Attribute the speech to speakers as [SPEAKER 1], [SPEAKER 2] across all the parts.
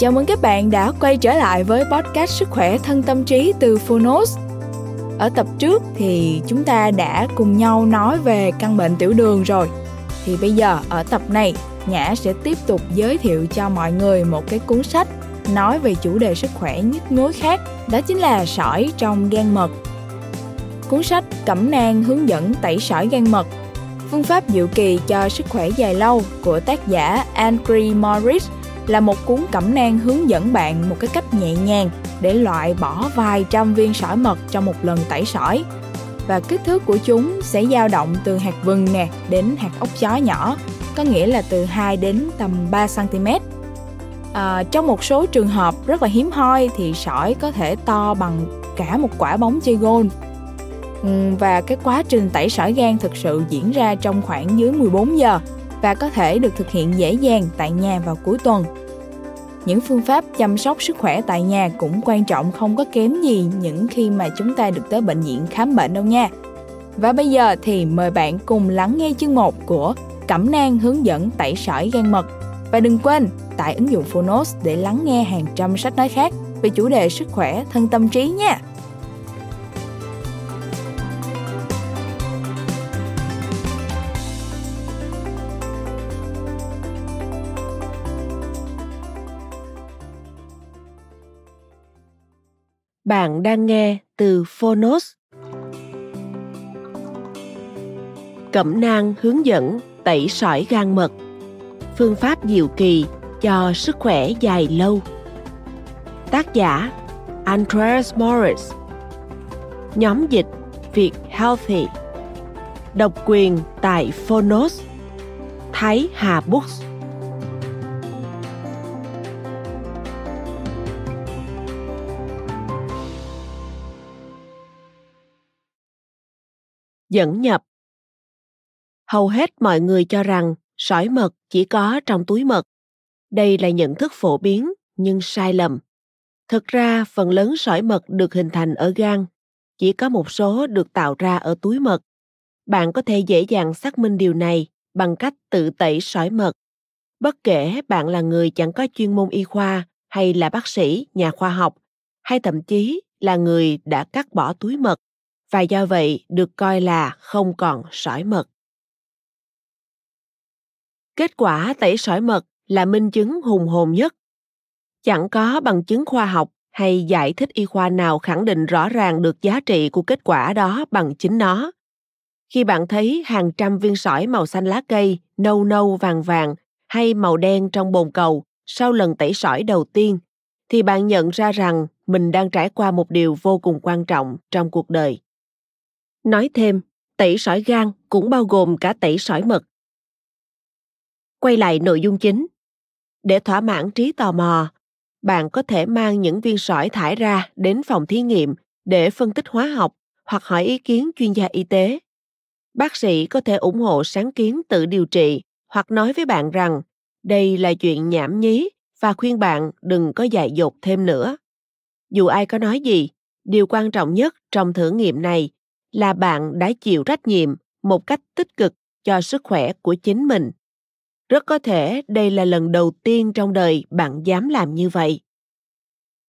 [SPEAKER 1] Chào mừng các bạn đã quay trở lại với podcast Sức khỏe thân tâm trí từ Phonos. Ở tập trước thì chúng ta đã cùng nhau nói về căn bệnh tiểu đường rồi. Thì bây giờ ở tập này, Nhã sẽ tiếp tục giới thiệu cho mọi người một cái cuốn sách nói về chủ đề sức khỏe nhức nhối khác, đó chính là sỏi trong gan mật. Cuốn sách cẩm nang hướng dẫn tẩy sỏi gan mật Phương pháp diệu kỳ cho sức khỏe dài lâu của tác giả Andrew Morris là một cuốn cẩm nang hướng dẫn bạn một cái cách nhẹ nhàng để loại bỏ vài trăm viên sỏi mật trong một lần tẩy sỏi. Và kích thước của chúng sẽ dao động từ hạt vừng nè đến hạt ốc chó nhỏ, có nghĩa là từ 2 đến tầm 3 cm. À, trong một số trường hợp rất là hiếm hoi thì sỏi có thể to bằng cả một quả bóng chơi golf ừ, và cái quá trình tẩy sỏi gan thực sự diễn ra trong khoảng dưới 14 giờ và có thể được thực hiện dễ dàng tại nhà vào cuối tuần. Những phương pháp chăm sóc sức khỏe tại nhà cũng quan trọng, không có kém gì những khi mà chúng ta được tới bệnh viện khám bệnh đâu nha. Và bây giờ thì mời bạn cùng lắng nghe chương 1 của Cẩm nang hướng dẫn tẩy sỏi gan mật. Và đừng quên tải ứng dụng Phonos để lắng nghe hàng trăm sách nói khác về chủ đề sức khỏe, thân tâm trí nha.
[SPEAKER 2] Bạn đang nghe từ Phonos. Cẩm nang hướng dẫn tẩy sỏi gan mật. Phương pháp diệu kỳ cho sức khỏe dài lâu. Tác giả, Andreas Morris Nhóm dịch, Việt Healthy Độc quyền tại Phonos Thái Hà Books dẫn nhập. Hầu hết mọi người cho rằng sỏi mật chỉ có trong túi mật. Đây là nhận thức phổ biến, nhưng sai lầm. Thực ra, phần lớn sỏi mật được hình thành ở gan, chỉ có một số được tạo ra ở túi mật. Bạn có thể dễ dàng xác minh điều này bằng cách tự tẩy sỏi mật. Bất kể bạn là người chẳng có chuyên môn y khoa hay là bác sĩ, nhà khoa học, hay thậm chí là người đã cắt bỏ túi mật và do vậy được coi là không còn sỏi mật. Kết quả tẩy sỏi mật là minh chứng hùng hồn nhất. Chẳng có bằng chứng khoa học hay giải thích y khoa nào khẳng định rõ ràng được giá trị của kết quả đó bằng chính nó. Khi bạn thấy hàng trăm viên sỏi màu xanh lá cây, nâu nâu vàng vàng hay màu đen trong bồn cầu sau lần tẩy sỏi đầu tiên, thì bạn nhận ra rằng mình đang trải qua một điều vô cùng quan trọng trong cuộc đời. Nói thêm, tẩy sỏi gan cũng bao gồm cả tẩy sỏi mật. Quay lại nội dung chính. Để thỏa mãn trí tò mò, bạn có thể mang những viên sỏi thải ra đến phòng thí nghiệm để phân tích hóa học hoặc hỏi ý kiến chuyên gia y tế. Bác sĩ có thể ủng hộ sáng kiến tự điều trị hoặc nói với bạn rằng đây là chuyện nhảm nhí và khuyên bạn đừng có dại dột thêm nữa. Dù ai có nói gì, điều quan trọng nhất trong thử nghiệm này là bạn đã chịu trách nhiệm một cách tích cực cho sức khỏe của chính mình rất có thể đây là lần đầu tiên trong đời bạn dám làm như vậy.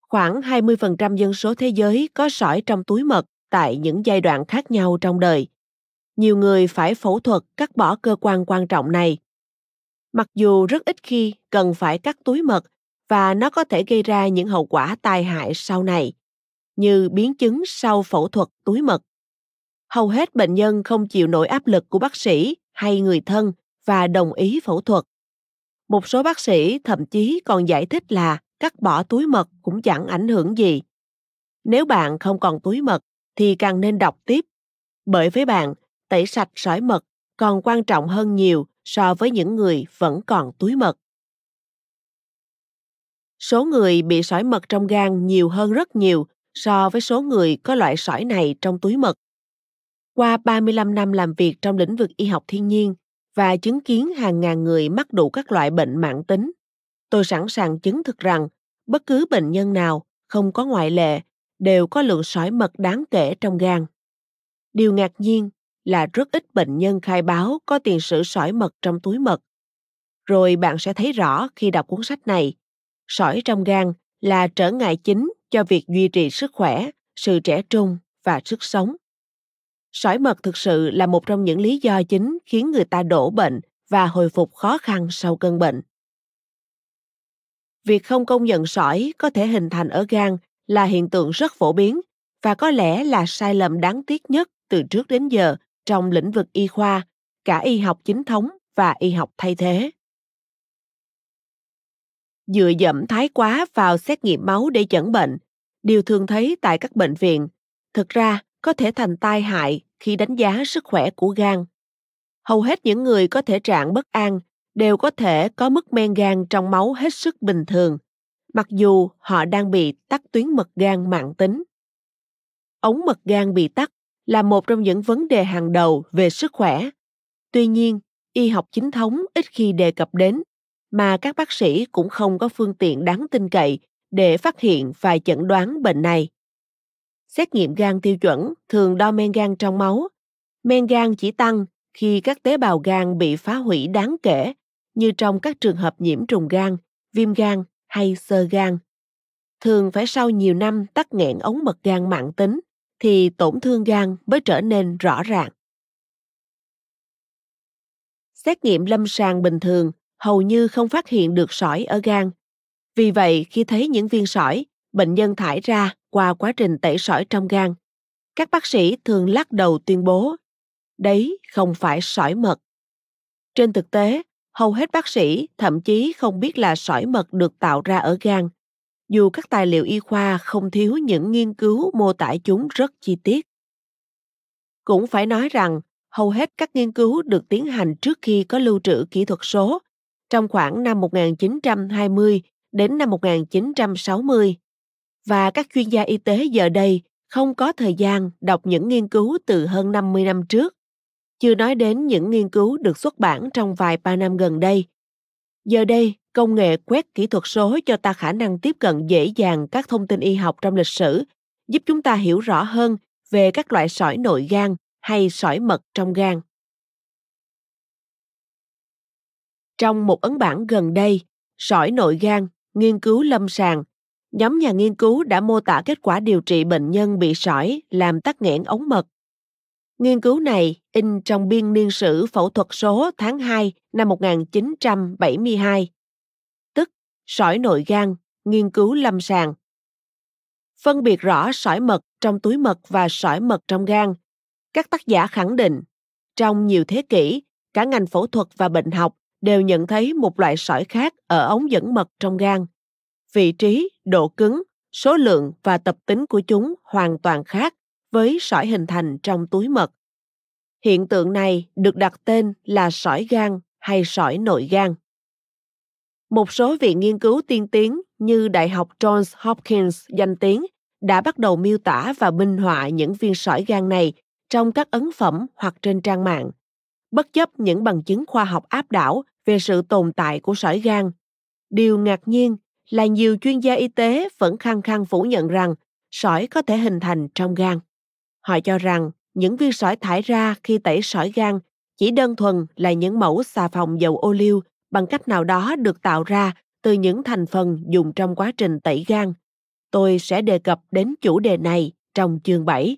[SPEAKER 2] Khoảng 20% dân số thế giới có sỏi trong túi mật tại những giai đoạn khác nhau trong đời. Nhiều người phải phẫu thuật cắt bỏ cơ quan quan trọng này. Mặc dù rất ít khi cần phải cắt túi mật và nó có thể gây ra những hậu quả tai hại sau này, như biến chứng sau phẫu thuật túi mật hầu hết bệnh nhân không chịu nổi áp lực của bác sĩ hay người thân và đồng ý phẫu thuật. Một số bác sĩ thậm chí còn giải thích là cắt bỏ túi mật cũng chẳng ảnh hưởng gì. Nếu bạn không còn túi mật thì càng nên đọc tiếp. Bởi với bạn, tẩy sạch sỏi mật còn quan trọng hơn nhiều so với những người vẫn còn túi mật. Số người bị sỏi mật trong gan nhiều hơn rất nhiều so với số người có loại sỏi này trong túi mật. Qua 35 năm làm việc trong lĩnh vực y học thiên nhiên và chứng kiến hàng ngàn người mắc đủ các loại bệnh mãn tính, tôi sẵn sàng chứng thực rằng bất cứ bệnh nhân nào, không có ngoại lệ, đều có lượng sỏi mật đáng kể trong gan. Điều ngạc nhiên là rất ít bệnh nhân khai báo có tiền sử sỏi mật trong túi mật. Rồi bạn sẽ thấy rõ khi đọc cuốn sách này, sỏi trong gan là trở ngại chính cho việc duy trì sức khỏe, sự trẻ trung và sức sống. Sỏi mật thực sự là một trong những lý do chính khiến người ta đổ bệnh và hồi phục khó khăn sau cơn bệnh. Việc không công nhận sỏi có thể hình thành ở gan là hiện tượng rất phổ biến và có lẽ là sai lầm đáng tiếc nhất từ trước đến giờ trong lĩnh vực y khoa, cả y học chính thống và y học thay thế. Dựa dẫm thái quá vào xét nghiệm máu để chẩn bệnh, điều thường thấy tại các bệnh viện, thực ra có thể thành tai hại khi đánh giá sức khỏe của gan. Hầu hết những người có thể trạng bất an đều có thể có mức men gan trong máu hết sức bình thường, mặc dù họ đang bị tắc tuyến mật gan mạng tính. Ống mật gan bị tắc là một trong những vấn đề hàng đầu về sức khỏe. Tuy nhiên, y học chính thống ít khi đề cập đến, mà các bác sĩ cũng không có phương tiện đáng tin cậy để phát hiện và chẩn đoán bệnh này. Xét nghiệm gan tiêu chuẩn thường đo men gan trong máu. Men gan chỉ tăng khi các tế bào gan bị phá hủy đáng kể, như trong các trường hợp nhiễm trùng gan, viêm gan hay sơ gan. Thường phải sau nhiều năm tắc nghẽn ống mật gan mạng tính thì tổn thương gan mới trở nên rõ ràng. Xét nghiệm lâm sàng bình thường hầu như không phát hiện được sỏi ở gan. Vì vậy, khi thấy những viên sỏi, bệnh nhân thải ra qua quá trình tẩy sỏi trong gan, các bác sĩ thường lắc đầu tuyên bố, đấy không phải sỏi mật. Trên thực tế, hầu hết bác sĩ thậm chí không biết là sỏi mật được tạo ra ở gan, dù các tài liệu y khoa không thiếu những nghiên cứu mô tả chúng rất chi tiết. Cũng phải nói rằng, hầu hết các nghiên cứu được tiến hành trước khi có lưu trữ kỹ thuật số trong khoảng năm 1920 đến năm 1960 và các chuyên gia y tế giờ đây không có thời gian đọc những nghiên cứu từ hơn 50 năm trước, chưa nói đến những nghiên cứu được xuất bản trong vài ba năm gần đây. Giờ đây, công nghệ quét kỹ thuật số cho ta khả năng tiếp cận dễ dàng các thông tin y học trong lịch sử, giúp chúng ta hiểu rõ hơn về các loại sỏi nội gan hay sỏi mật trong gan. Trong một ấn bản gần đây, sỏi nội gan, nghiên cứu lâm sàng, nhóm nhà nghiên cứu đã mô tả kết quả điều trị bệnh nhân bị sỏi làm tắc nghẽn ống mật. Nghiên cứu này in trong biên niên sử phẫu thuật số tháng 2 năm 1972, tức sỏi nội gan, nghiên cứu lâm sàng. Phân biệt rõ sỏi mật trong túi mật và sỏi mật trong gan. Các tác giả khẳng định, trong nhiều thế kỷ, cả ngành phẫu thuật và bệnh học đều nhận thấy một loại sỏi khác ở ống dẫn mật trong gan. Vị trí, độ cứng, số lượng và tập tính của chúng hoàn toàn khác với sỏi hình thành trong túi mật. Hiện tượng này được đặt tên là sỏi gan hay sỏi nội gan. Một số viện nghiên cứu tiên tiến như Đại học Johns Hopkins danh tiếng đã bắt đầu miêu tả và minh họa những viên sỏi gan này trong các ấn phẩm hoặc trên trang mạng. Bất chấp những bằng chứng khoa học áp đảo về sự tồn tại của sỏi gan. Điều ngạc nhiên là nhiều chuyên gia y tế vẫn khăng khăng phủ nhận rằng sỏi có thể hình thành trong gan. Họ cho rằng những viên sỏi thải ra khi tẩy sỏi gan chỉ đơn thuần là những mẫu xà phòng dầu ô liu bằng cách nào đó được tạo ra từ những thành phần dùng trong quá trình tẩy gan. Tôi sẽ đề cập đến chủ đề này trong chương 7.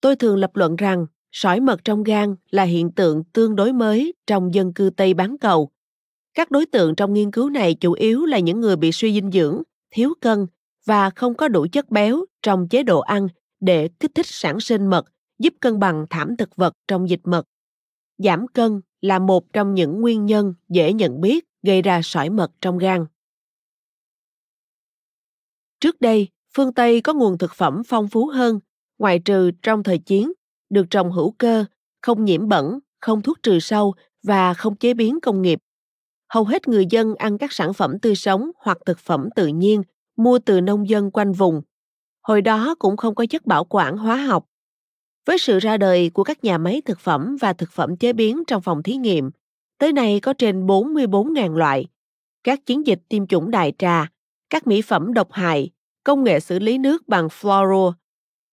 [SPEAKER 2] Tôi thường lập luận rằng sỏi mật trong gan là hiện tượng tương đối mới trong dân cư Tây bán cầu. Các đối tượng trong nghiên cứu này chủ yếu là những người bị suy dinh dưỡng, thiếu cân và không có đủ chất béo trong chế độ ăn để kích thích sản sinh mật, giúp cân bằng thảm thực vật trong dịch mật. Giảm cân là một trong những nguyên nhân dễ nhận biết gây ra sỏi mật trong gan. Trước đây, phương Tây có nguồn thực phẩm phong phú hơn, ngoại trừ trong thời chiến được trồng hữu cơ, không nhiễm bẩn, không thuốc trừ sâu và không chế biến công nghiệp. Hầu hết người dân ăn các sản phẩm tươi sống hoặc thực phẩm tự nhiên mua từ nông dân quanh vùng. Hồi đó cũng không có chất bảo quản hóa học. Với sự ra đời của các nhà máy thực phẩm và thực phẩm chế biến trong phòng thí nghiệm, tới nay có trên 44.000 loại. Các chiến dịch tiêm chủng đại trà, các mỹ phẩm độc hại, công nghệ xử lý nước bằng fluoro,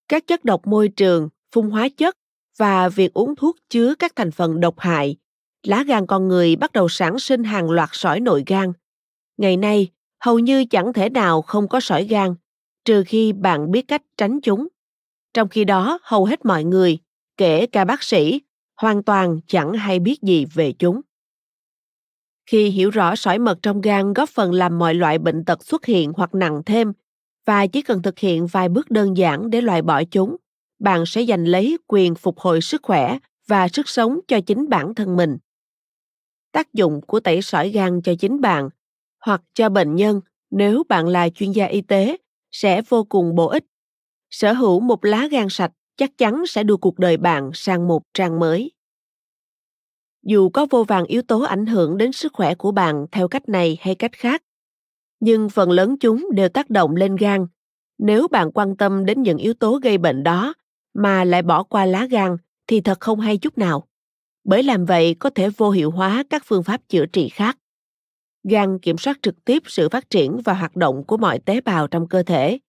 [SPEAKER 2] các chất độc môi trường, phun hóa chất và việc uống thuốc chứa các thành phần độc hại, lá gan con người bắt đầu sản sinh hàng loạt sỏi nội gan Ngày nay, hầu như chẳng thể nào không có sỏi gan, trừ khi bạn biết cách tránh chúng. Trong khi đó, hầu hết mọi người, kể cả bác sĩ, hoàn toàn chẳng hay biết gì về chúng. Khi hiểu rõ sỏi mật trong gan góp phần làm mọi loại bệnh tật xuất hiện hoặc nặng thêm, và chỉ cần thực hiện vài bước đơn giản để loại bỏ chúng, bạn sẽ giành lấy quyền phục hồi sức khỏe và sức sống cho chính bản thân mình. Tác dụng của tẩy sỏi gan cho chính bạn hoặc cho bệnh nhân nếu bạn là chuyên gia y tế sẽ vô cùng bổ ích. Sở hữu một lá gan sạch chắc chắn sẽ đưa cuộc đời bạn sang một trang mới. Dù có vô vàng yếu tố ảnh hưởng đến sức khỏe của bạn theo cách này hay cách khác, nhưng phần lớn chúng đều tác động lên gan. Nếu bạn quan tâm đến những yếu tố gây bệnh đó mà lại bỏ qua lá gan thì thật không hay chút nào. Bởi làm vậy có thể vô hiệu hóa các phương pháp chữa trị khác. Gan kiểm soát trực tiếp sự phát triển và hoạt động của mọi tế bào trong cơ thể.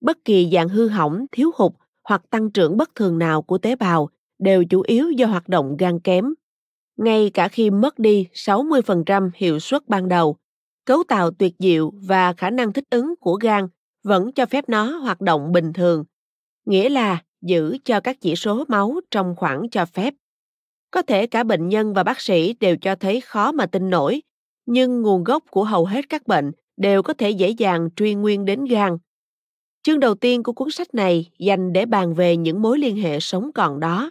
[SPEAKER 2] Bất kỳ dạng hư hỏng, thiếu hụt hoặc tăng trưởng bất thường nào của tế bào đều chủ yếu do hoạt động gan kém. Ngay cả khi mất đi 60% hiệu suất ban đầu, cấu tạo tuyệt diệu và khả năng thích ứng của gan vẫn cho phép nó hoạt động bình thường, nghĩa là giữ cho các chỉ số máu trong khoảng cho phép. Có thể cả bệnh nhân và bác sĩ đều cho thấy khó mà tin nổi, nhưng nguồn gốc của hầu hết các bệnh đều có thể dễ dàng truy nguyên đến gan. Chương đầu tiên của cuốn sách này dành để bàn về những mối liên hệ sống còn đó.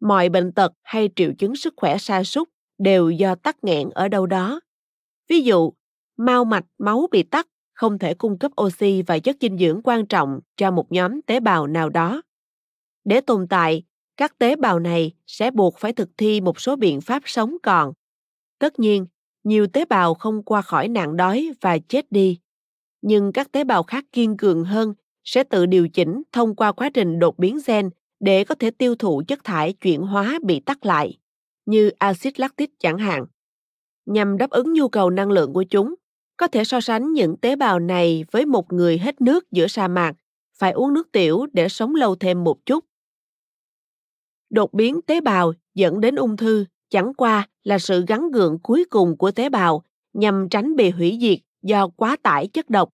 [SPEAKER 2] Mọi bệnh tật hay triệu chứng sức khỏe sa sút đều do tắc nghẽn ở đâu đó. Ví dụ, mau mạch máu bị tắc không thể cung cấp oxy và chất dinh dưỡng quan trọng cho một nhóm tế bào nào đó. Để tồn tại, các tế bào này sẽ buộc phải thực thi một số biện pháp sống còn. Tất nhiên, nhiều tế bào không qua khỏi nạn đói và chết đi. Nhưng các tế bào khác kiên cường hơn sẽ tự điều chỉnh thông qua quá trình đột biến gen để có thể tiêu thụ chất thải chuyển hóa bị tắc lại, như axit lactic chẳng hạn. Nhằm đáp ứng nhu cầu năng lượng của chúng, có thể so sánh những tế bào này với một người hết nước giữa sa mạc, phải uống nước tiểu để sống lâu thêm một chút. Đột biến tế bào dẫn đến ung thư chẳng qua là sự gắn gượng cuối cùng của tế bào nhằm tránh bị hủy diệt do quá tải chất độc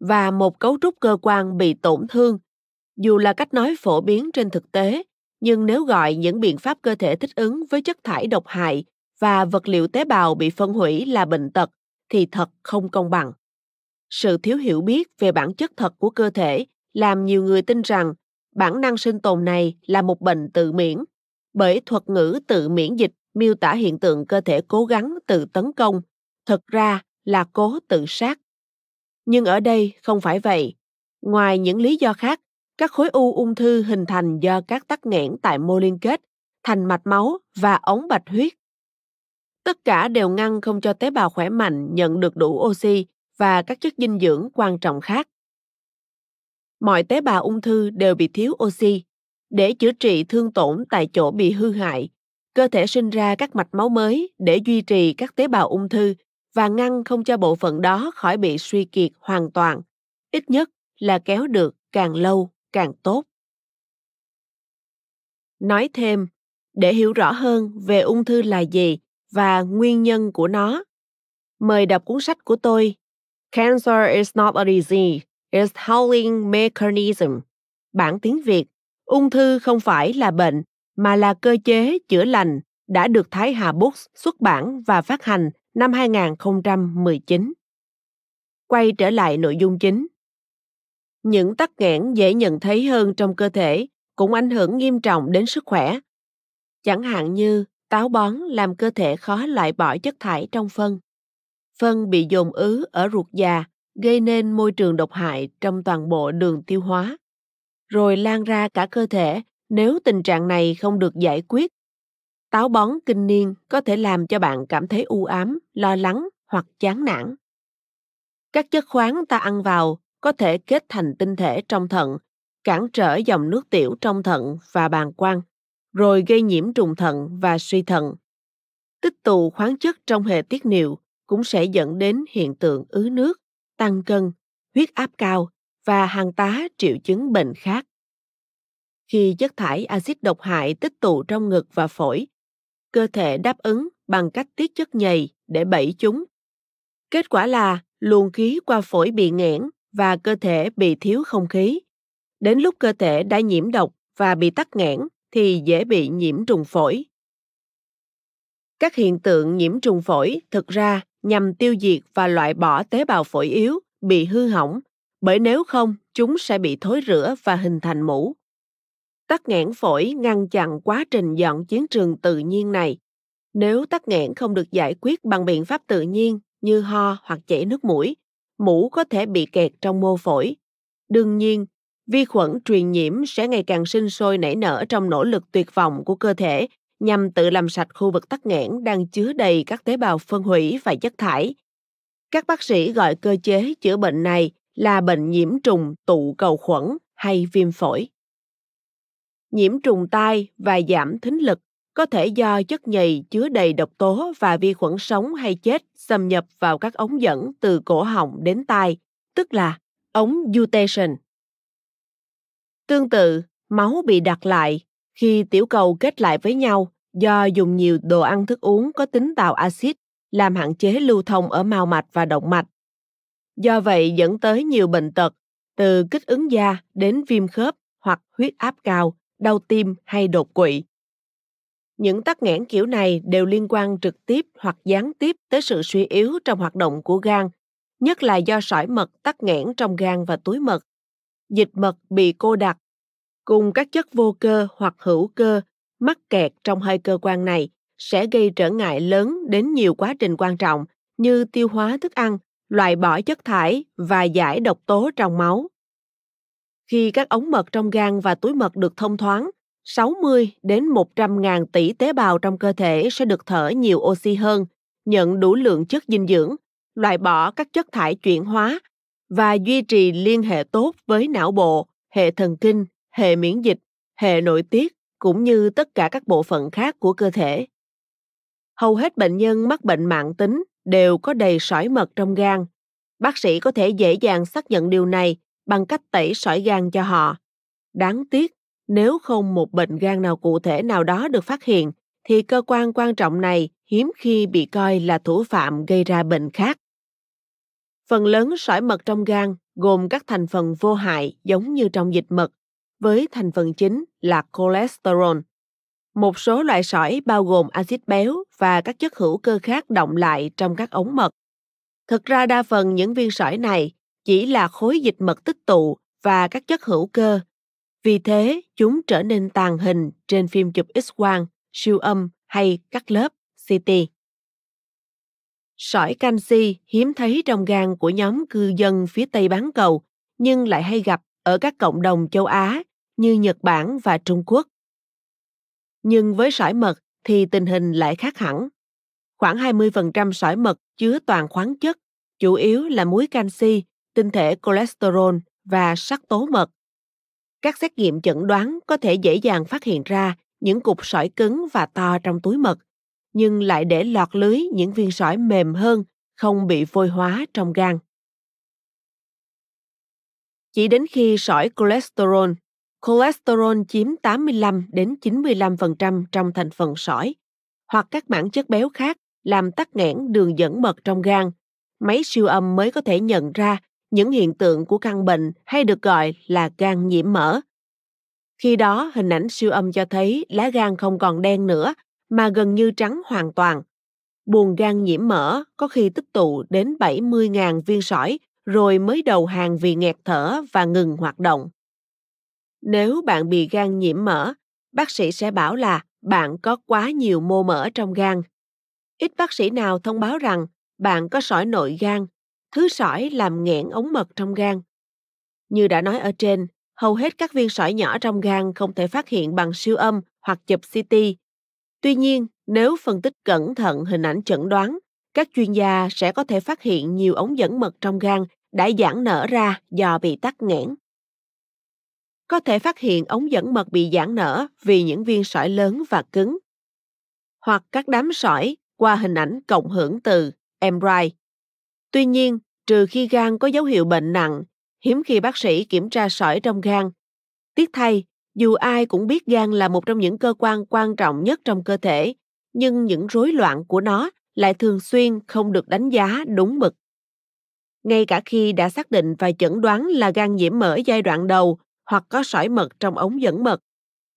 [SPEAKER 2] và một cấu trúc cơ quan bị tổn thương. Dù là cách nói phổ biến trên thực tế, nhưng nếu gọi những biện pháp cơ thể thích ứng với chất thải độc hại và vật liệu tế bào bị phân hủy là bệnh tật thì thật không công bằng sự thiếu hiểu biết về bản chất thật của cơ thể làm nhiều người tin rằng bản năng sinh tồn này là một bệnh tự miễn, bởi thuật ngữ tự miễn dịch miêu tả hiện tượng cơ thể cố gắng tự tấn công, thực ra là cố tự sát. Nhưng ở đây không phải vậy. Ngoài những lý do khác, các khối u ung thư hình thành do các tắc nghẽn tại mô liên kết, thành mạch máu và ống bạch huyết. Tất cả đều ngăn không cho tế bào khỏe mạnh nhận được đủ oxy và các chất dinh dưỡng quan trọng khác. Mọi tế bào ung thư đều bị thiếu oxy. Để chữa trị thương tổn tại chỗ bị hư hại, cơ thể sinh ra các mạch máu mới để duy trì các tế bào ung thư và ngăn không cho bộ phận đó khỏi bị suy kiệt hoàn toàn, ít nhất là kéo được càng lâu càng tốt. Nói thêm, để hiểu rõ hơn về ung thư là gì, và nguyên nhân của nó. Mời đọc cuốn sách của tôi Cancer is not a disease, Is howling mechanism. Bản tiếng Việt, ung thư không phải là bệnh, mà là cơ chế chữa lành đã được Thái Hà Books xuất bản và phát hành năm 2019. Quay trở lại nội dung chính. Những tắc nghẽn dễ nhận thấy hơn trong cơ thể cũng ảnh hưởng nghiêm trọng đến sức khỏe. Chẳng hạn như Táo bón làm cơ thể khó loại bỏ chất thải trong phân. Phân bị dồn ứ ở ruột già, gây nên môi trường độc hại trong toàn bộ đường tiêu hóa, rồi lan ra cả cơ thể nếu tình trạng này không được giải quyết. Táo bón kinh niên có thể làm cho bạn cảm thấy u ám, lo lắng hoặc chán nản. Các chất khoáng ta ăn vào có thể kết thành tinh thể trong thận, cản trở dòng nước tiểu trong thận và bàng quang rồi gây nhiễm trùng thận và suy thận. Tích tụ khoáng chất trong hệ tiết niệu cũng sẽ dẫn đến hiện tượng ứ nước, tăng cân, huyết áp cao và hàng tá triệu chứng bệnh khác. Khi chất thải axit độc hại tích tụ trong ngực và phổi, cơ thể đáp ứng bằng cách tiết chất nhầy để bẫy chúng. Kết quả là luồng khí qua phổi bị nghẽn và cơ thể bị thiếu không khí. Đến lúc cơ thể đã nhiễm độc và bị tắc nghẽn thì dễ bị nhiễm trùng phổi. Các hiện tượng nhiễm trùng phổi thực ra nhằm tiêu diệt và loại bỏ tế bào phổi yếu bị hư hỏng, bởi nếu không chúng sẽ bị thối rữa và hình thành mũ. Tắc nghẽn phổi ngăn chặn quá trình dọn chiến trường tự nhiên này. Nếu tắc nghẽn không được giải quyết bằng biện pháp tự nhiên như ho hoặc chảy nước mũi, mũ có thể bị kẹt trong mô phổi. Đương nhiên, vi khuẩn truyền nhiễm sẽ ngày càng sinh sôi nảy nở trong nỗ lực tuyệt vọng của cơ thể nhằm tự làm sạch khu vực tắc nghẽn đang chứa đầy các tế bào phân hủy và chất thải. Các bác sĩ gọi cơ chế chữa bệnh này là bệnh nhiễm trùng tụ cầu khuẩn hay viêm phổi. Nhiễm trùng tai và giảm thính lực có thể do chất nhầy chứa đầy độc tố và vi khuẩn sống hay chết xâm nhập vào các ống dẫn từ cổ họng đến tai, tức là ống utation. Tương tự, máu bị đặt lại khi tiểu cầu kết lại với nhau do dùng nhiều đồ ăn thức uống có tính tạo axit làm hạn chế lưu thông ở mao mạch và động mạch. Do vậy dẫn tới nhiều bệnh tật, từ kích ứng da đến viêm khớp hoặc huyết áp cao, đau tim hay đột quỵ. Những tắc nghẽn kiểu này đều liên quan trực tiếp hoặc gián tiếp tới sự suy yếu trong hoạt động của gan, nhất là do sỏi mật tắc nghẽn trong gan và túi mật. Dịch mật bị cô đặc, cùng các chất vô cơ hoặc hữu cơ mắc kẹt trong hai cơ quan này sẽ gây trở ngại lớn đến nhiều quá trình quan trọng như tiêu hóa thức ăn, loại bỏ chất thải và giải độc tố trong máu. Khi các ống mật trong gan và túi mật được thông thoáng, 60 đến 100 ngàn tỷ tế bào trong cơ thể sẽ được thở nhiều oxy hơn, nhận đủ lượng chất dinh dưỡng, loại bỏ các chất thải chuyển hóa và duy trì liên hệ tốt với não bộ, hệ thần kinh, hệ miễn dịch, hệ nội tiết cũng như tất cả các bộ phận khác của cơ thể. Hầu hết bệnh nhân mắc bệnh mạng tính đều có đầy sỏi mật trong gan. Bác sĩ có thể dễ dàng xác nhận điều này bằng cách tẩy sỏi gan cho họ. Đáng tiếc, nếu không một bệnh gan nào cụ thể nào đó được phát hiện, thì cơ quan quan trọng này hiếm khi bị coi là thủ phạm gây ra bệnh khác. Phần lớn sỏi mật trong gan gồm các thành phần vô hại giống như trong dịch mật, với thành phần chính là cholesterol. Một số loại sỏi bao gồm axit béo và các chất hữu cơ khác động lại trong các ống mật. Thực ra đa phần những viên sỏi này chỉ là khối dịch mật tích tụ và các chất hữu cơ. Vì thế, chúng trở nên tàn hình trên phim chụp X-quang, siêu âm hay cắt lớp CT. Sỏi canxi hiếm thấy trong gan của nhóm cư dân phía Tây bán cầu, nhưng lại hay gặp ở các cộng đồng châu Á như Nhật Bản và Trung Quốc. Nhưng với sỏi mật thì tình hình lại khác hẳn. Khoảng 20% sỏi mật chứa toàn khoáng chất, chủ yếu là muối canxi, tinh thể cholesterol và sắc tố mật. Các xét nghiệm chẩn đoán có thể dễ dàng phát hiện ra những cục sỏi cứng và to trong túi mật, nhưng lại để lọt lưới những viên sỏi mềm hơn, không bị phôi hóa trong gan. Chỉ đến khi sỏi cholesterol Cholesterol chiếm 85 đến 95% trong thành phần sỏi, hoặc các mảng chất béo khác làm tắc nghẽn đường dẫn mật trong gan. Máy siêu âm mới có thể nhận ra những hiện tượng của căn bệnh hay được gọi là gan nhiễm mỡ. Khi đó, hình ảnh siêu âm cho thấy lá gan không còn đen nữa, mà gần như trắng hoàn toàn. Buồng gan nhiễm mỡ có khi tích tụ đến 70.000 viên sỏi rồi mới đầu hàng vì nghẹt thở và ngừng hoạt động. Nếu bạn bị gan nhiễm mỡ, bác sĩ sẽ bảo là bạn có quá nhiều mô mỡ trong gan. Ít bác sĩ nào thông báo rằng bạn có sỏi nội gan, thứ sỏi làm nghẽn ống mật trong gan. Như đã nói ở trên, hầu hết các viên sỏi nhỏ trong gan không thể phát hiện bằng siêu âm hoặc chụp CT. Tuy nhiên, nếu phân tích cẩn thận hình ảnh chẩn đoán, các chuyên gia sẽ có thể phát hiện nhiều ống dẫn mật trong gan đã giãn nở ra do bị tắc nghẽn có thể phát hiện ống dẫn mật bị giãn nở vì những viên sỏi lớn và cứng. Hoặc các đám sỏi qua hình ảnh cộng hưởng từ MRI. Tuy nhiên, trừ khi gan có dấu hiệu bệnh nặng, hiếm khi bác sĩ kiểm tra sỏi trong gan. Tiếc thay, dù ai cũng biết gan là một trong những cơ quan quan trọng nhất trong cơ thể, nhưng những rối loạn của nó lại thường xuyên không được đánh giá đúng mực. Ngay cả khi đã xác định và chẩn đoán là gan nhiễm mỡ giai đoạn đầu hoặc có sỏi mật trong ống dẫn mật,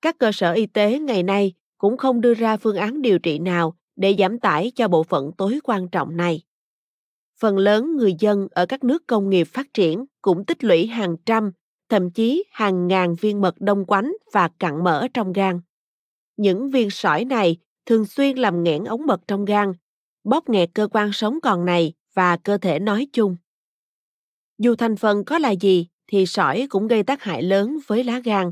[SPEAKER 2] các cơ sở y tế ngày nay cũng không đưa ra phương án điều trị nào để giảm tải cho bộ phận tối quan trọng này. Phần lớn người dân ở các nước công nghiệp phát triển cũng tích lũy hàng trăm, thậm chí hàng ngàn viên mật đông quánh và cặn mỡ trong gan. Những viên sỏi này thường xuyên làm nghẽn ống mật trong gan, bóp nghẹt cơ quan sống còn này và cơ thể nói chung. Dù thành phần có là gì thì sỏi cũng gây tác hại lớn với lá gan.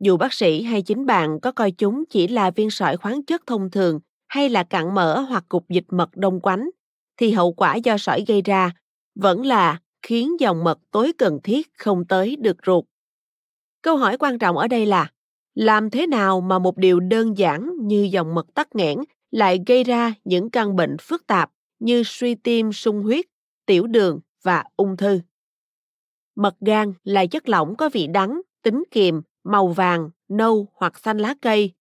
[SPEAKER 2] Dù bác sĩ hay chính bạn có coi chúng chỉ là viên sỏi khoáng chất thông thường hay là cặn mỡ hoặc cục dịch mật đông quánh, thì hậu quả do sỏi gây ra vẫn là khiến dòng mật tối cần thiết không tới được ruột. Câu hỏi quan trọng ở đây là làm thế nào mà một điều đơn giản như dòng mật tắc nghẽn lại gây ra những căn bệnh phức tạp như suy tim sung huyết, tiểu đường và ung thư. Mật gan là chất lỏng có vị đắng, tính kiềm, màu vàng, nâu hoặc xanh lá cây.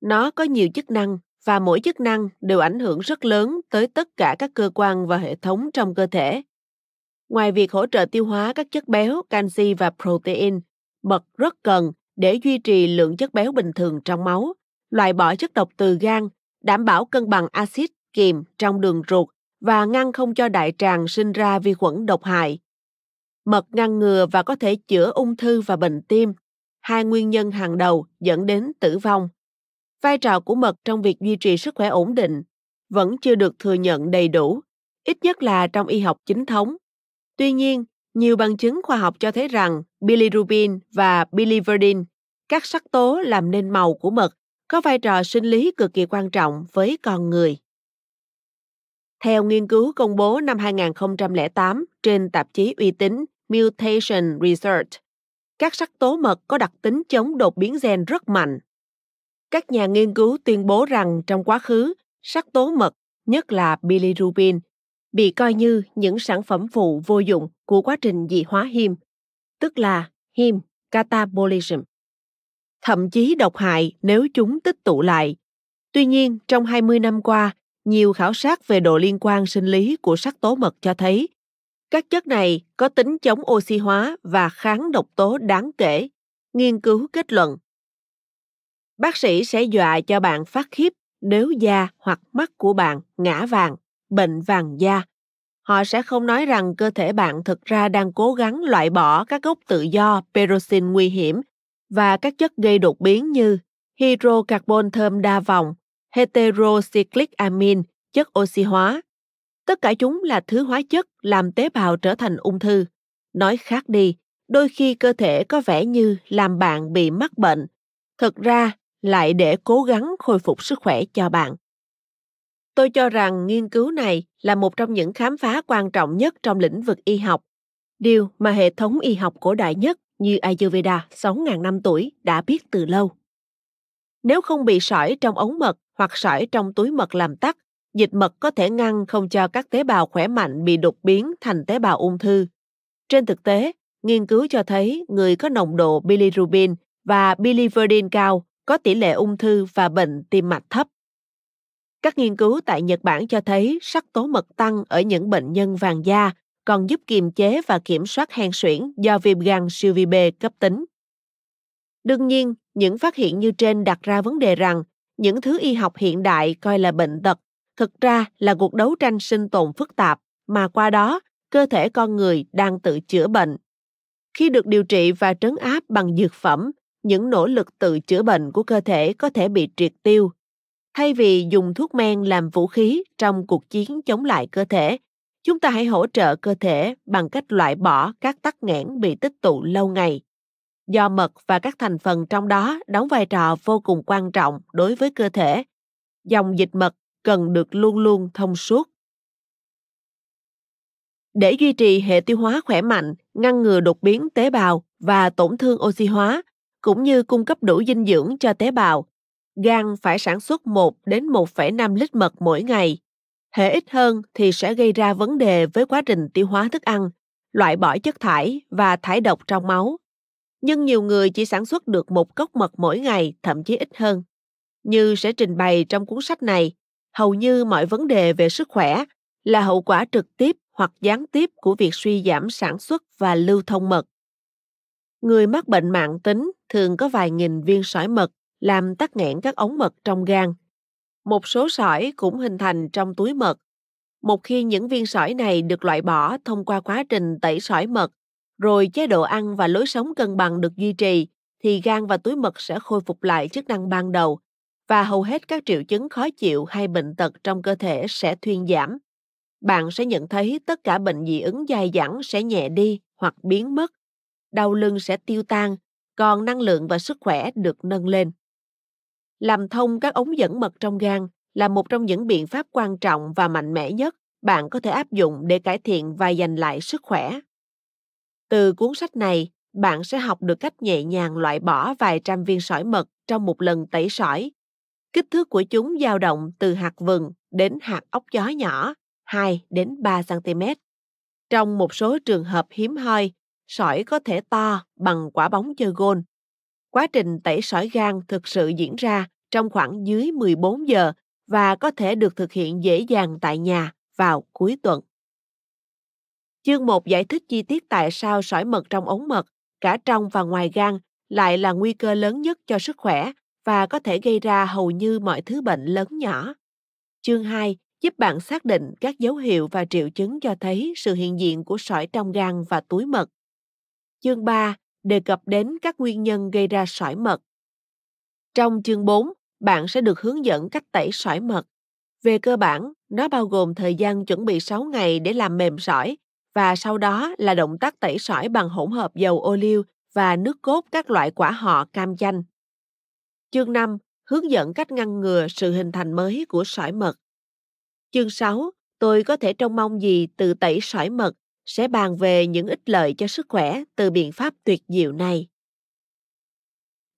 [SPEAKER 2] Nó có nhiều chức năng và mỗi chức năng đều ảnh hưởng rất lớn tới tất cả các cơ quan và hệ thống trong cơ thể. Ngoài việc hỗ trợ tiêu hóa các chất béo, canxi và protein, mật rất cần để duy trì lượng chất béo bình thường trong máu, loại bỏ chất độc từ gan, đảm bảo cân bằng axit kiềm trong đường ruột và ngăn không cho đại tràng sinh ra vi khuẩn độc hại. Mật ngăn ngừa và có thể chữa ung thư và bệnh tim, hai nguyên nhân hàng đầu dẫn đến tử vong. Vai trò của mật trong việc duy trì sức khỏe ổn định vẫn chưa được thừa nhận đầy đủ, ít nhất là trong y học chính thống. Tuy nhiên, nhiều bằng chứng khoa học cho thấy rằng bilirubin và biliverdin, các sắc tố làm nên màu của mật, có vai trò sinh lý cực kỳ quan trọng với con người. Theo nghiên cứu công bố năm 2008 trên tạp chí uy tín Mutation Research, các sắc tố mật có đặc tính chống đột biến gen rất mạnh. Các nhà nghiên cứu tuyên bố rằng trong quá khứ, sắc tố mật, nhất là bilirubin, bị coi như những sản phẩm phụ vô dụng của quá trình dị hóa him, tức là him catabolism. Thậm chí độc hại nếu chúng tích tụ lại. Tuy nhiên, trong 20 năm qua, nhiều khảo sát về độ liên quan sinh lý của sắc tố mật cho thấy các chất này có tính chống oxy hóa và kháng độc tố đáng kể. Nghiên cứu kết luận. Bác sĩ sẽ dọa cho bạn phát khiếp nếu da hoặc mắt của bạn ngã vàng bệnh vàng da. Họ sẽ không nói rằng cơ thể bạn thực ra đang cố gắng loại bỏ các gốc tự do peroxin nguy hiểm và các chất gây đột biến như hydrocarbon thơm đa vòng, heterocyclic amine, chất oxy hóa. Tất cả chúng là thứ hóa chất làm tế bào trở thành ung thư. Nói khác đi, đôi khi cơ thể có vẻ như làm bạn bị mắc bệnh, thực ra lại để cố gắng khôi phục sức khỏe cho bạn. Tôi cho rằng nghiên cứu này là một trong những khám phá quan trọng nhất trong lĩnh vực y học, điều mà hệ thống y học cổ đại nhất như Ayurveda 6.000 năm tuổi đã biết từ lâu. Nếu không bị sỏi trong ống mật hoặc sỏi trong túi mật làm tắc, dịch mật có thể ngăn không cho các tế bào khỏe mạnh bị đột biến thành tế bào ung thư. Trên thực tế, nghiên cứu cho thấy người có nồng độ bilirubin và biliverdin cao có tỷ lệ ung thư và bệnh tim mạch thấp. Các nghiên cứu tại Nhật Bản cho thấy sắc tố mật tăng ở những bệnh nhân vàng da còn giúp kiềm chế và kiểm soát hen suyễn do viêm gan siêu vi B cấp tính. Đương nhiên, những phát hiện như trên đặt ra vấn đề rằng những thứ y học hiện đại coi là bệnh tật thực ra là cuộc đấu tranh sinh tồn phức tạp mà qua đó cơ thể con người đang tự chữa bệnh. Khi được điều trị và trấn áp bằng dược phẩm, những nỗ lực tự chữa bệnh của cơ thể có thể bị triệt tiêu. Thay vì dùng thuốc men làm vũ khí trong cuộc chiến chống lại cơ thể chúng ta hãy hỗ trợ cơ thể bằng cách loại bỏ các tắc nghẽn bị tích tụ lâu ngày. Do mật và các thành phần trong đó đóng vai trò vô cùng quan trọng đối với cơ thể. Dòng dịch mật cần được luôn luôn thông suốt để duy trì hệ tiêu hóa khỏe mạnh ngăn ngừa đột biến tế bào và tổn thương oxy hóa cũng như cung cấp đủ dinh dưỡng cho tế bào gan phải sản xuất 1 đến 1,5 lít mật mỗi ngày. Hệ ít hơn thì sẽ gây ra vấn đề với quá trình tiêu hóa thức ăn, loại bỏ chất thải và thải độc trong máu. Nhưng nhiều người chỉ sản xuất được một cốc mật mỗi ngày, thậm chí ít hơn. Như sẽ trình bày trong cuốn sách này, hầu như mọi vấn đề về sức khỏe là hậu quả trực tiếp hoặc gián tiếp của việc suy giảm sản xuất và lưu thông mật. Người mắc bệnh mạng tính thường có vài nghìn viên sỏi mật làm tắc nghẽn các ống mật trong gan. Một số sỏi cũng hình thành trong túi mật. Một khi những viên sỏi này được loại bỏ thông qua quá trình tẩy sỏi mật, rồi chế độ ăn và lối sống cân bằng được duy trì, thì gan và túi mật sẽ khôi phục lại chức năng ban đầu và hầu hết các triệu chứng khó chịu hay bệnh tật trong cơ thể sẽ thuyên giảm. Bạn sẽ nhận thấy tất cả bệnh dị ứng dài dẳng sẽ nhẹ đi hoặc biến mất. Đau lưng sẽ tiêu tan, còn năng lượng và sức khỏe được nâng lên. Làm thông các ống dẫn mật trong gan là một trong những biện pháp quan trọng và mạnh mẽ nhất bạn có thể áp dụng để cải thiện và giành lại sức khỏe. Từ cuốn sách này, bạn sẽ học được cách nhẹ nhàng loại bỏ vài trăm viên sỏi mật trong một lần tẩy sỏi. Kích thước của chúng dao động từ hạt vừng đến hạt ốc chó nhỏ, 2 đến 3 cm. Trong một số trường hợp hiếm hoi, sỏi có thể to bằng quả bóng chơi gôn. Quá trình tẩy sỏi gan thực sự diễn ra trong khoảng dưới 14 giờ và có thể được thực hiện dễ dàng tại nhà vào cuối tuần. Chương 1 giải thích chi tiết tại sao sỏi mật trong ống mật, cả trong và ngoài gan, lại là nguy cơ lớn nhất cho sức khỏe và có thể gây ra hầu như mọi thứ bệnh lớn nhỏ. Chương 2 giúp bạn xác định các dấu hiệu và triệu chứng cho thấy sự hiện diện của sỏi trong gan và túi mật. Chương 3 đề cập đến các nguyên nhân gây ra sỏi mật. Trong chương 4, bạn sẽ được hướng dẫn cách tẩy sỏi mật. Về cơ bản, nó bao gồm thời gian chuẩn bị 6 ngày để làm mềm sỏi và sau đó là động tác tẩy sỏi bằng hỗn hợp dầu ô liu và nước cốt các loại quả họ cam chanh. Chương 5 hướng dẫn cách ngăn ngừa sự hình thành mới của sỏi mật. Chương 6, tôi có thể trông mong gì từ tẩy sỏi mật sẽ bàn về những ích lợi cho sức khỏe từ biện pháp tuyệt diệu này.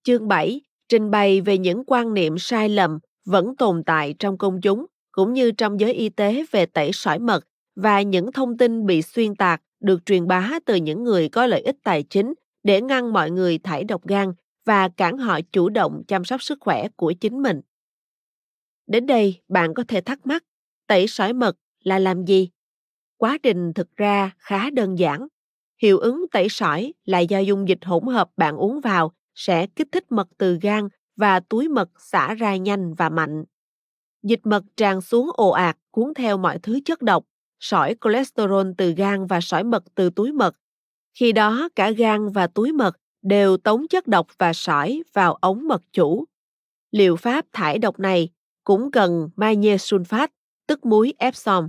[SPEAKER 2] Chương 7 trình bày về những quan niệm sai lầm vẫn tồn tại trong công chúng cũng như trong giới y tế về tẩy sỏi mật và những thông tin bị xuyên tạc được truyền bá từ những người có lợi ích tài chính để ngăn mọi người thải độc gan và cản họ chủ động chăm sóc sức khỏe của chính mình. Đến đây, bạn có thể thắc mắc, tẩy sỏi mật là làm gì? Quá trình thực ra khá đơn giản. Hiệu ứng tẩy sỏi là do dung dịch hỗn hợp bạn uống vào sẽ kích thích mật từ gan và túi mật xả ra nhanh và mạnh. Dịch mật tràn xuống ồ ạt cuốn theo mọi thứ chất độc, sỏi cholesterol từ gan và sỏi mật từ túi mật. Khi đó cả gan và túi mật đều tống chất độc và sỏi vào ống mật chủ. Liệu pháp thải độc này cũng cần magie sulfat, tức muối Epsom.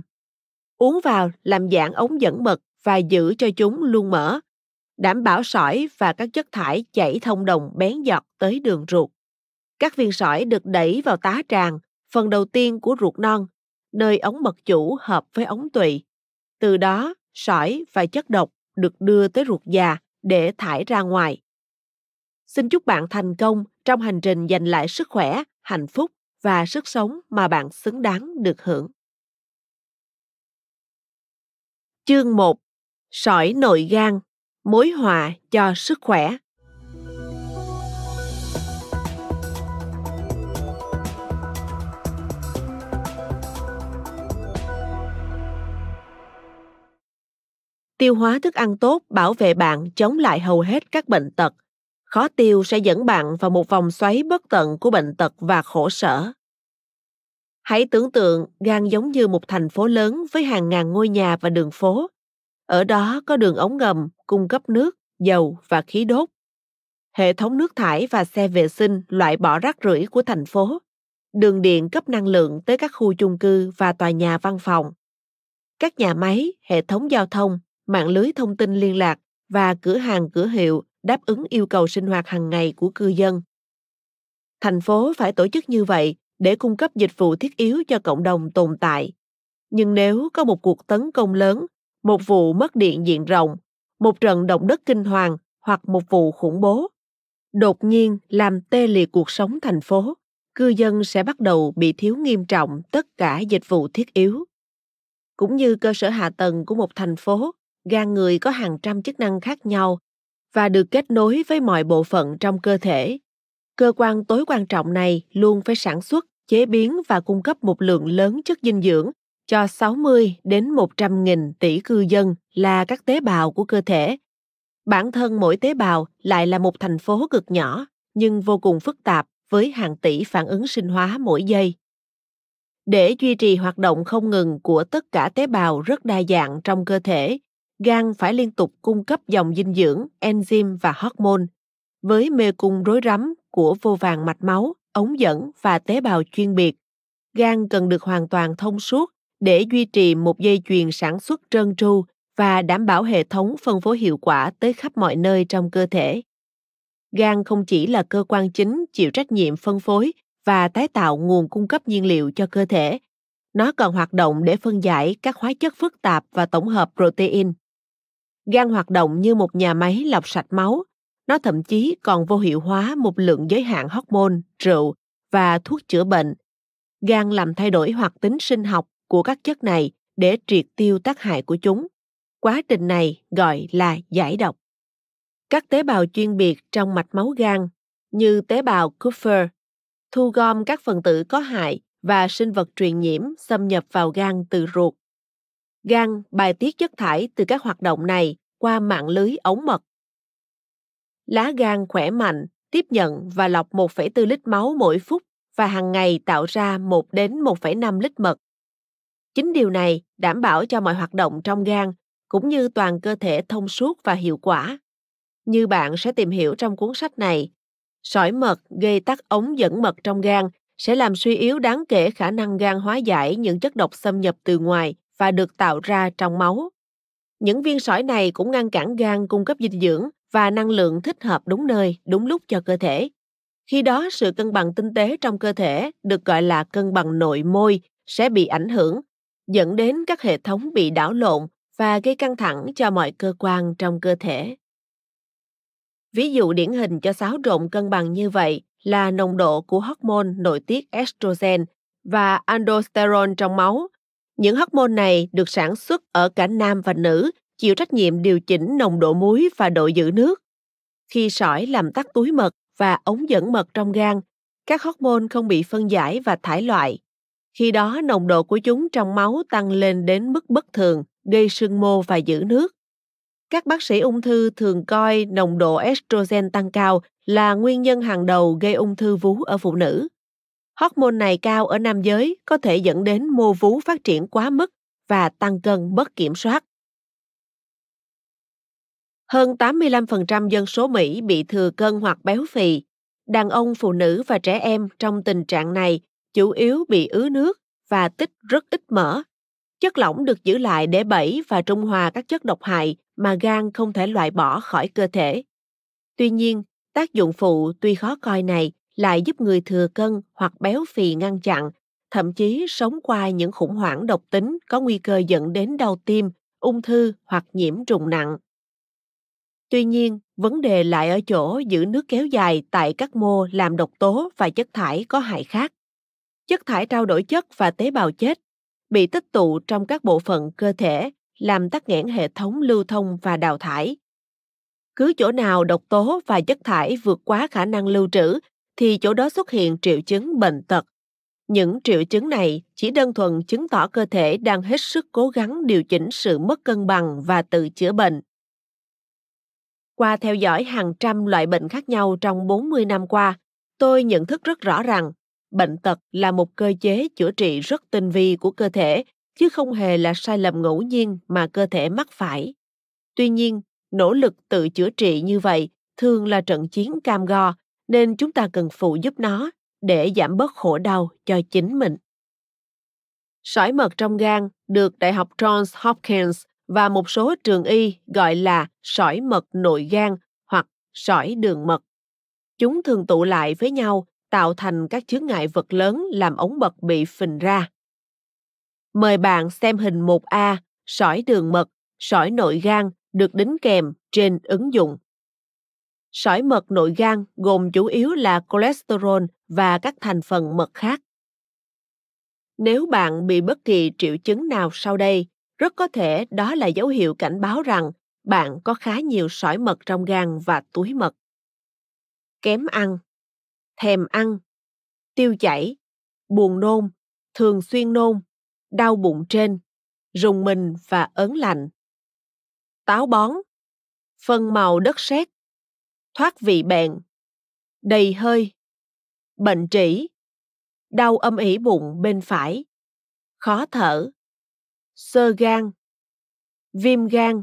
[SPEAKER 2] Uống vào làm giãn ống dẫn mật và giữ cho chúng luôn mở, đảm bảo sỏi và các chất thải chảy thông đồng bén giọt tới đường ruột. Các viên sỏi được đẩy vào tá tràng, phần đầu tiên của ruột non, nơi ống mật chủ hợp với ống tụy. Từ đó, sỏi và chất độc được đưa tới ruột già để thải ra ngoài. Xin chúc bạn thành công trong hành trình giành lại sức khỏe, hạnh phúc và sức sống mà bạn xứng đáng được hưởng. Chương 1. Sỏi nội gan, mối họa cho sức khỏe. Tiêu hóa thức ăn tốt bảo vệ bạn chống lại hầu hết các bệnh tật. Khó tiêu sẽ dẫn bạn vào một vòng xoáy bất tận của bệnh tật và khổ sở. Hãy tưởng tượng gan giống như một thành phố lớn với hàng ngàn ngôi nhà và đường phố. Ở đó có đường ống ngầm cung cấp nước, dầu và khí đốt. Hệ thống nước thải và xe vệ sinh loại bỏ rác rưởi của thành phố. Đường điện cấp năng lượng tới các khu chung cư và tòa nhà văn phòng. Các nhà máy, hệ thống giao thông, mạng lưới thông tin liên lạc và cửa hàng cửa hiệu đáp ứng yêu cầu sinh hoạt hàng ngày của cư dân. Thành phố phải tổ chức như vậy để cung cấp dịch vụ thiết yếu cho cộng đồng tồn tại. Nhưng nếu có một cuộc tấn công lớn, một vụ mất điện diện rộng, một trận động đất kinh hoàng hoặc một vụ khủng bố, đột nhiên làm tê liệt cuộc sống thành phố, cư dân sẽ bắt đầu bị thiếu nghiêm trọng tất cả dịch vụ thiết yếu. Cũng như cơ sở hạ tầng của một thành phố, gan người có hàng trăm chức năng khác nhau và được kết nối với mọi bộ phận trong cơ thể cơ quan tối quan trọng này luôn phải sản xuất chế biến và cung cấp một lượng lớn chất dinh dưỡng cho 60 đến 100 nghìn tỷ cư dân là các tế bào của cơ thể. Bản thân mỗi tế bào lại là một thành phố cực nhỏ nhưng vô cùng phức tạp với hàng tỷ phản ứng sinh hóa mỗi giây. Để duy trì hoạt động không ngừng của tất cả tế bào rất đa dạng trong cơ thể, gan phải liên tục cung cấp dòng dinh dưỡng, enzyme và hormone. Với mê cung rối rắm của vô vàng mạch máu, ống dẫn và tế bào chuyên biệt, gan cần được hoàn toàn thông suốt để duy trì một dây chuyền sản xuất trơn tru và đảm bảo hệ thống phân phối hiệu quả tới khắp mọi nơi trong cơ thể. Gan không chỉ là cơ quan chính chịu trách nhiệm phân phối và tái tạo nguồn cung cấp nhiên liệu cho cơ thể, nó còn hoạt động để phân giải các hóa chất phức tạp và tổng hợp protein. Gan hoạt động như một nhà máy lọc sạch máu, nó thậm chí còn vô hiệu hóa một lượng giới hạn hormone, rượu và thuốc chữa bệnh. Gan làm thay đổi hoạt tính sinh học của các chất này để triệt tiêu tác hại của chúng. Quá trình này gọi là giải độc. Các tế bào chuyên biệt trong mạch máu gan như tế bào Kupfer thu gom các phần tử có hại và sinh vật truyền nhiễm xâm nhập vào gan từ ruột. Gan bài tiết chất thải từ các hoạt động này qua mạng lưới ống mật. Lá gan khỏe mạnh, tiếp nhận và lọc 1,4 lít máu mỗi phút và hàng ngày tạo ra 1 đến 1,5 lít mật. Chính điều này đảm bảo cho mọi hoạt động trong gan cũng như toàn cơ thể thông suốt và hiệu quả. Như bạn sẽ tìm hiểu trong cuốn sách này, sỏi mật gây tắc ống dẫn mật trong gan sẽ làm suy yếu đáng kể khả năng gan hóa giải những chất độc xâm nhập từ ngoài và được tạo ra trong máu. Những viên sỏi này cũng ngăn cản gan cung cấp dinh dưỡng và năng lượng thích hợp đúng nơi, đúng lúc cho cơ thể. Khi đó, sự cân bằng tinh tế trong cơ thể được gọi là cân bằng nội môi sẽ bị ảnh hưởng, dẫn đến các hệ thống bị đảo lộn và gây căng thẳng cho mọi cơ quan trong cơ thể. Ví dụ điển hình cho xáo trộn cân bằng như vậy là nồng độ của hormone nội tiết estrogen và aldosterone trong máu. Những hormone này được sản xuất ở cả nam và nữ, chịu trách nhiệm điều chỉnh nồng độ muối và độ giữ nước. Khi sỏi làm tắc túi mật và ống dẫn mật trong gan, các hormone không bị phân giải và thải loại. Khi đó nồng độ của chúng trong máu tăng lên đến mức bất thường, gây sưng mô và giữ nước. Các bác sĩ ung thư thường coi nồng độ estrogen tăng cao là nguyên nhân hàng đầu gây ung thư vú ở phụ nữ. Hormone này cao ở nam giới có thể dẫn đến mô vú phát triển quá mức và tăng cân mất kiểm soát. Hơn 85% dân số Mỹ bị thừa cân hoặc béo phì. Đàn ông, phụ nữ và trẻ em trong tình trạng này chủ yếu bị ứ nước và tích rất ít mỡ. Chất lỏng được giữ lại để bẫy và trung hòa các chất độc hại mà gan không thể loại bỏ khỏi cơ thể. Tuy nhiên, tác dụng phụ tuy khó coi này lại giúp người thừa cân hoặc béo phì ngăn chặn, thậm chí sống qua những khủng hoảng độc tính có nguy cơ dẫn đến đau tim, ung thư hoặc nhiễm trùng nặng. Tuy nhiên, vấn đề lại ở chỗ giữ nước kéo dài tại các mô làm độc tố và chất thải có hại khác. Chất thải trao đổi chất và tế bào chết bị tích tụ trong các bộ phận cơ thể làm tắc nghẽn hệ thống lưu thông và đào thải. Cứ chỗ nào độc tố và chất thải vượt quá khả năng lưu trữ thì chỗ đó xuất hiện triệu chứng bệnh tật. Những triệu chứng này chỉ đơn thuần chứng tỏ cơ thể đang hết sức cố gắng điều chỉnh sự mất cân bằng và tự chữa bệnh. Qua theo dõi hàng trăm loại bệnh khác nhau trong 40 năm qua, tôi nhận thức rất rõ rằng bệnh tật là một cơ chế chữa trị rất tinh vi của cơ thể chứ không hề là sai lầm ngẫu nhiên mà cơ thể mắc phải tuy nhiên nỗ lực tự chữa trị như vậy thường là trận chiến cam go nên chúng ta cần phụ giúp nó để giảm bớt khổ đau cho chính mình sỏi mật trong gan được đại học johns hopkins và một số trường y gọi là sỏi mật nội gan hoặc sỏi đường mật chúng thường tụ lại với nhau tạo thành các chướng ngại vật lớn làm ống mật bị phình ra. Mời bạn xem hình 1A, sỏi đường mật, sỏi nội gan được đính kèm trên ứng dụng. Sỏi mật nội gan gồm chủ yếu là cholesterol và các thành phần mật khác. Nếu bạn bị bất kỳ triệu chứng nào sau đây, rất có thể đó là dấu hiệu cảnh báo rằng bạn có khá nhiều sỏi mật trong gan và túi mật. Kém ăn thèm ăn, tiêu chảy, buồn nôn, thường xuyên nôn, đau bụng trên, rùng mình và ớn lạnh. Táo bón, phân màu đất sét, thoát vị bệnh, đầy hơi, bệnh trĩ, đau âm ỉ bụng bên phải, khó thở, sơ gan, viêm gan,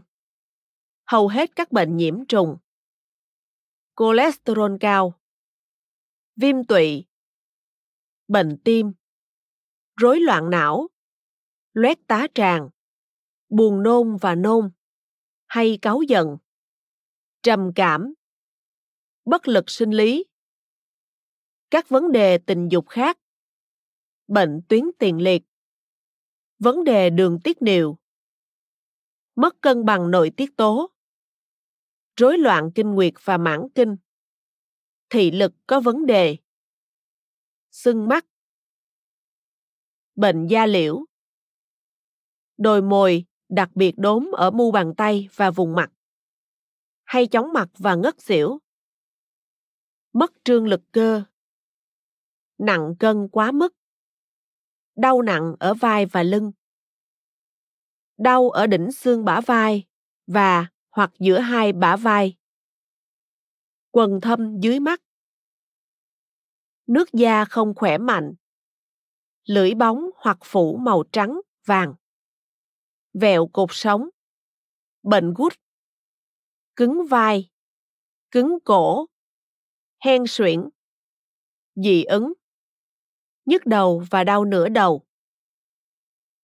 [SPEAKER 2] hầu hết các bệnh nhiễm trùng, cholesterol cao, viêm tụy, bệnh tim, rối loạn não, loét tá tràng, buồn nôn và nôn, hay cáu giận, trầm cảm, bất lực sinh lý, các vấn đề tình dục khác, bệnh tuyến tiền liệt, vấn đề đường tiết niệu, mất cân bằng nội tiết tố, rối loạn kinh nguyệt và mãn kinh, thị lực có vấn đề, sưng mắt, bệnh da liễu, đồi mồi đặc biệt đốm ở mu bàn tay và vùng mặt, hay chóng mặt và ngất xỉu, mất trương lực cơ, nặng cân quá mức, đau nặng ở vai và lưng, đau ở đỉnh xương bả vai và hoặc giữa hai bả vai, quần thâm dưới mắt, nước da không khỏe mạnh, lưỡi bóng hoặc phủ màu trắng, vàng, vẹo cột sống, bệnh gút, cứng vai, cứng cổ, hen suyễn, dị ứng, nhức đầu và đau nửa đầu.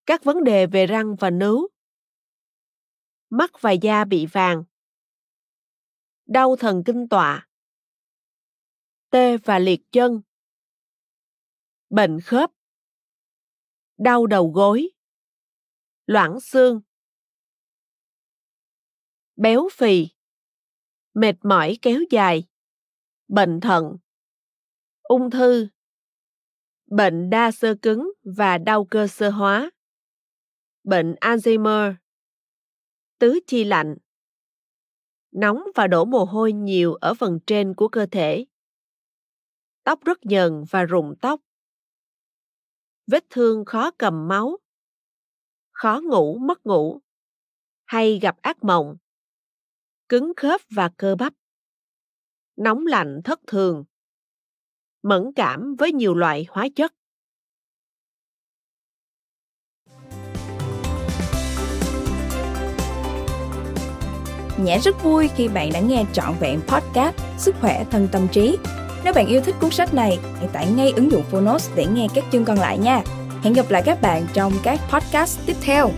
[SPEAKER 2] Các vấn đề về răng và nướu. Mắt và da bị vàng. Đau thần kinh tọa. Tê và liệt chân. Bệnh khớp. Đau đầu gối. Loãng xương. Béo phì. Mệt mỏi kéo dài. Bệnh thận. Ung thư. Bệnh đa xơ cứng và đau cơ sơ hóa, bệnh Alzheimer, tứ chi lạnh, nóng và đổ mồ hôi nhiều ở phần trên của cơ thể, tóc rất nhờn và rụng tóc, vết thương khó cầm máu, khó ngủ mất ngủ, hay gặp ác mộng, cứng khớp và cơ bắp, nóng lạnh thất thường, mẫn cảm với nhiều loại hóa chất.
[SPEAKER 1] Nhã rất vui khi bạn đã nghe trọn vẹn podcast Sức khỏe thân tâm trí. Nếu bạn yêu thích cuốn sách này, hãy tải ngay ứng dụng Phonos để nghe các chương còn lại nha. Hẹn gặp lại các bạn trong các podcast tiếp theo.